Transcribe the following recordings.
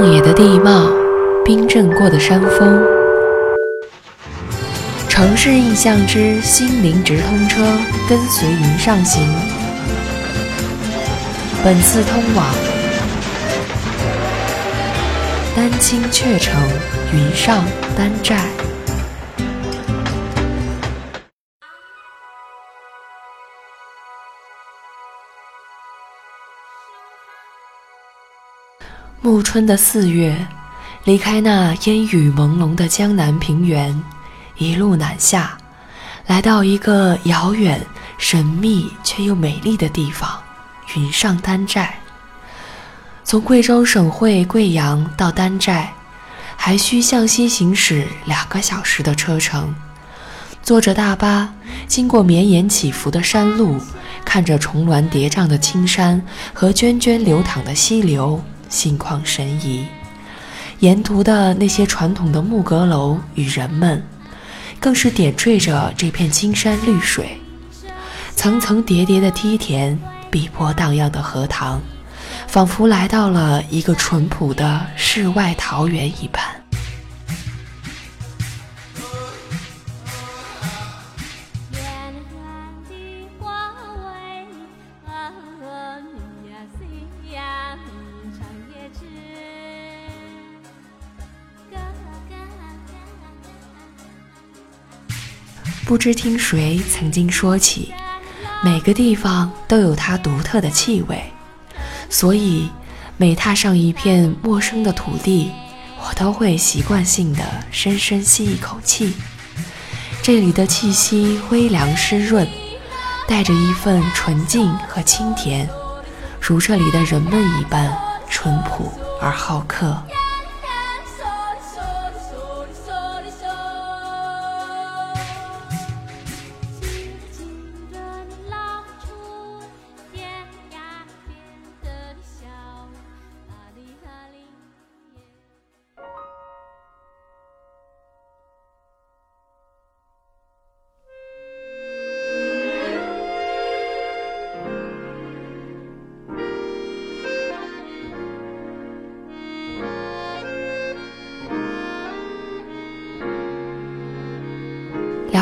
旷野的地貌，冰镇过的山峰，城市印象之心灵直通车，跟随云上行。本次通往丹青雀城云上丹寨。暮春的四月，离开那烟雨朦胧的江南平原，一路南下，来到一个遥远、神秘却又美丽的地方——云上丹寨。从贵州省会贵阳到丹寨，还需向西行驶两个小时的车程。坐着大巴，经过绵延起伏的山路，看着重峦叠嶂的青山和涓涓流淌的溪流。心旷神怡，沿途的那些传统的木阁楼与人们，更是点缀着这片青山绿水。层层叠叠的梯田，碧波荡漾的荷塘，仿佛来到了一个淳朴的世外桃源一般。不知听谁曾经说起，每个地方都有它独特的气味，所以每踏上一片陌生的土地，我都会习惯性的深深吸一口气。这里的气息微凉湿润，带着一份纯净和清甜，如这里的人们一般淳朴而好客。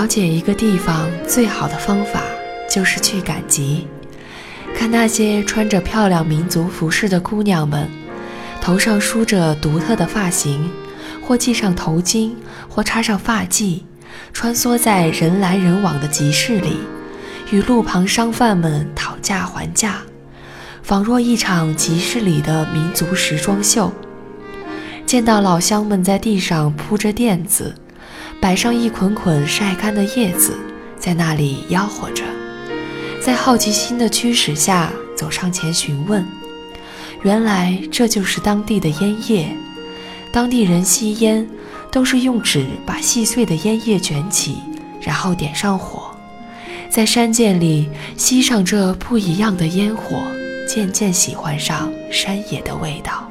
解一个地方最好的方法就是去赶集，看那些穿着漂亮民族服饰的姑娘们，头上梳着独特的发型，或系上头巾，或插上发髻，穿梭在人来人往的集市里，与路旁商贩们讨价还价，仿若一场集市里的民族时装秀。见到老乡们在地上铺着垫子。摆上一捆捆晒干的叶子，在那里吆喝着，在好奇心的驱使下，走上前询问。原来这就是当地的烟叶。当地人吸烟都是用纸把细碎的烟叶卷起，然后点上火，在山涧里吸上这不一样的烟火，渐渐喜欢上山野的味道。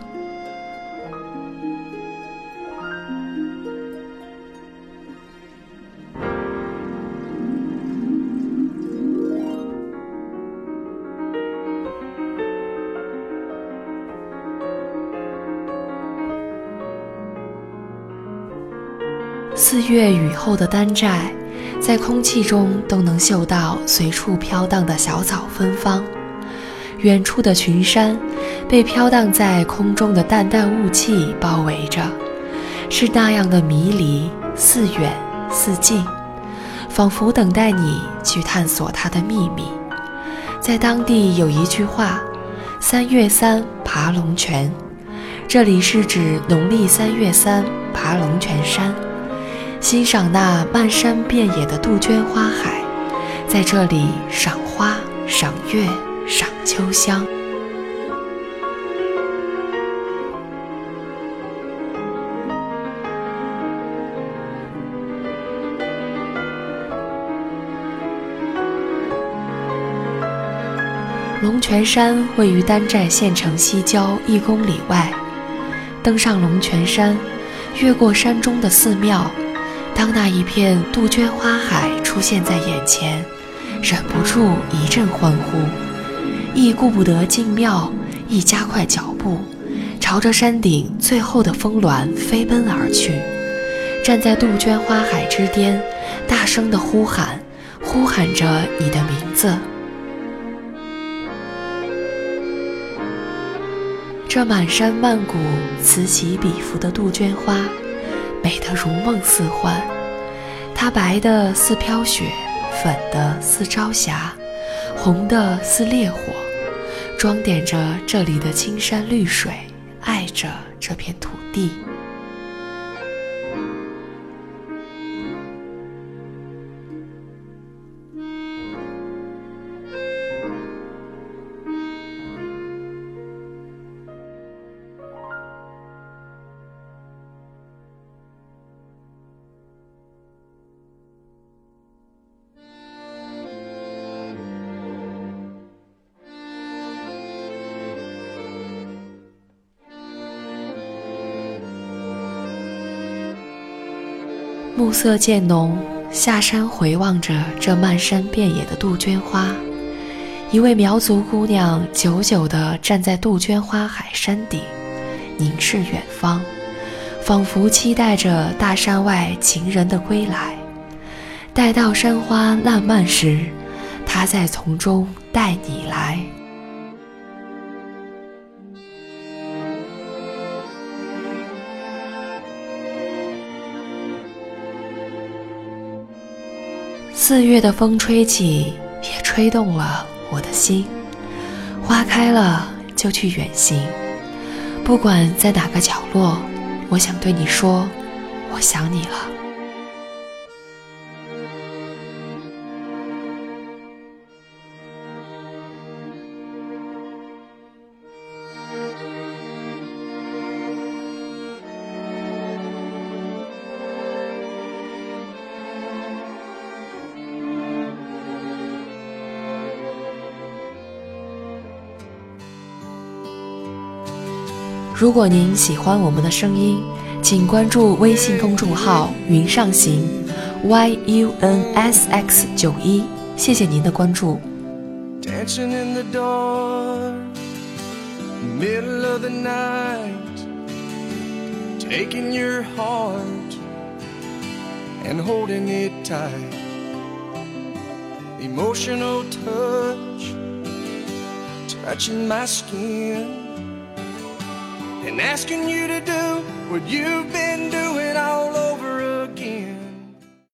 四月雨后的丹寨，在空气中都能嗅到随处飘荡的小草芬芳。远处的群山，被飘荡在空中的淡淡雾气包围着，是那样的迷离，似远似近，仿佛等待你去探索它的秘密。在当地有一句话：“三月三爬龙泉”，这里是指农历三月三爬龙泉山。欣赏那漫山遍野的杜鹃花海，在这里赏花、赏月、赏秋香。龙泉山位于丹寨县城西郊一公里外，登上龙泉山，越过山中的寺庙。当那一片杜鹃花海出现在眼前，忍不住一阵欢呼，亦顾不得进庙，亦加快脚步，朝着山顶最后的峰峦飞奔而去，站在杜鹃花海之巅，大声地呼喊，呼喊着你的名字。这满山漫谷、此起彼伏的杜鹃花，美得如梦似幻。它白的似飘雪，粉的似朝霞，红的似烈火，装点着这里的青山绿水，爱着这片土地。暮色渐浓，下山回望着这漫山遍野的杜鹃花，一位苗族姑娘久久地站在杜鹃花海山顶，凝视远方，仿佛期待着大山外情人的归来。待到山花烂漫时，她在丛中带你来。四月的风吹起，也吹动了我的心。花开了，就去远行。不管在哪个角落，我想对你说，我想你了。如果您喜欢我们的声音，请关注微信公众号“云上行 ”，Y U N S X 九一，谢谢您的关注。and asking you to do what you've been doing all